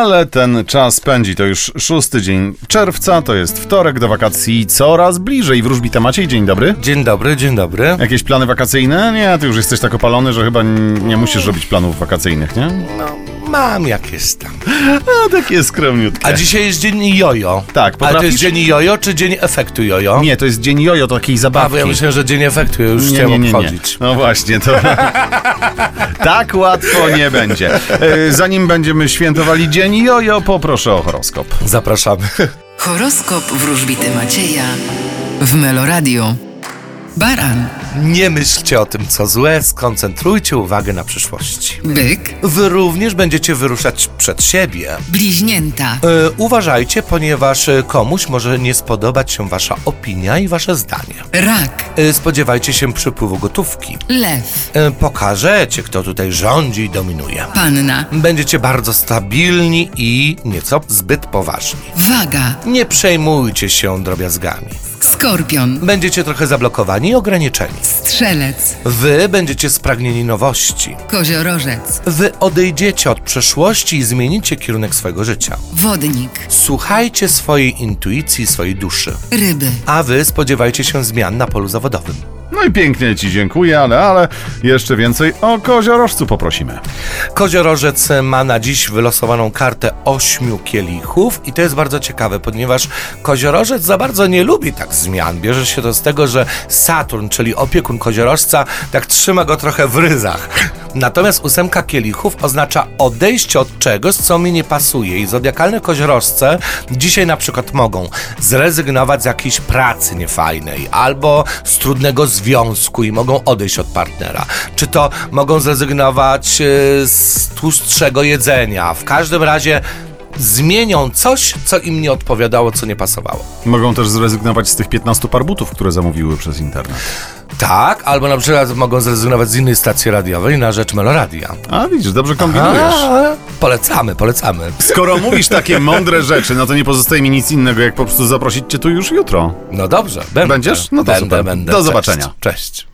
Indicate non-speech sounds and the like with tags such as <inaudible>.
Ale ten czas pędzi. To już szósty dzień czerwca, to jest wtorek do wakacji coraz bliżej. Wróżbita Maciej, dzień dobry. Dzień dobry, dzień dobry. Jakieś plany wakacyjne? Nie, ty już jesteś tak opalony, że chyba nie musisz robić planów wakacyjnych, nie? No, mam jakieś tam. A takie skromniutkie. A dzisiaj jest dzień jojo. Tak, Ale to potrafisz? jest dzień jojo, czy dzień efektu jojo? Nie, to jest dzień jojo, to takiej A, bo zabawki. ja myślałem, że dzień efektu, już Nie, chciałem nie, nie, nie. obchodzić. No właśnie, to <laughs> tak łatwo nie będzie. E, Zanim będziemy świętowali dzień jojo, poproszę o horoskop. Zapraszamy. Horoskop wróżbity Macieja w Meloradio. Baran, Nie myślcie o tym, co złe, skoncentrujcie uwagę na przyszłości. byk, Wy również będziecie wyruszać przed siebie. bliźnięta, E, uważajcie, ponieważ e, komuś może nie spodobać się wasza opinia i wasze zdanie. rak, E, spodziewajcie się przypływu gotówki. lew, E, pokażecie, kto tutaj rządzi i dominuje. panna, Będziecie bardzo stabilni i nieco zbyt poważni. waga, Nie przejmujcie się drobiazgami. Skorpion, Będziecie trochę zablokowani i ograniczeni. strzelec, Wy będziecie spragnieni nowości. koziorożec, Wy odejdziecie od przeszłości i zmienicie kierunek swojego życia. wodnik, Słuchajcie swojej intuicji, swojej duszy. ryby, A wy spodziewajcie się zmian na polu zawodowym. No i pięknie ci dziękuję, ale, ale jeszcze więcej o koziorożcu poprosimy. Koziorożec ma na dziś wylosowaną kartę ośmiu kielichów i to jest bardzo ciekawe, ponieważ koziorożec za bardzo nie lubi tak zmian. Bierze się to z tego, że Saturn, czyli opiekun koziorożca, tak trzyma go trochę w ryzach. Natomiast ósemka kielichów oznacza odejście od czegoś, co mi nie pasuje i zodiakalne koziorożce dzisiaj na przykład mogą zrezygnować z jakiejś pracy niefajnej albo z trudnego związku i mogą odejść od partnera. Czy to mogą zrezygnować e, z tłustszego jedzenia. W każdym razie zmienią coś, co im nie odpowiadało, co nie pasowało. Mogą też zrezygnować z tych 15 par butów, które zamówiły przez internet. Tak, albo na przykład mogą zrezygnować z innej stacji radiowej na rzecz Meloradia. A widzisz, dobrze kombinujesz. A, polecamy, polecamy. Skoro <laughs> mówisz takie mądre rzeczy, no to nie pozostaje mi nic innego, jak po prostu zaprosić cię tu już jutro. No dobrze, będę. Będziesz? No to będę, super. będę. Do Cześć. zobaczenia. Cześć.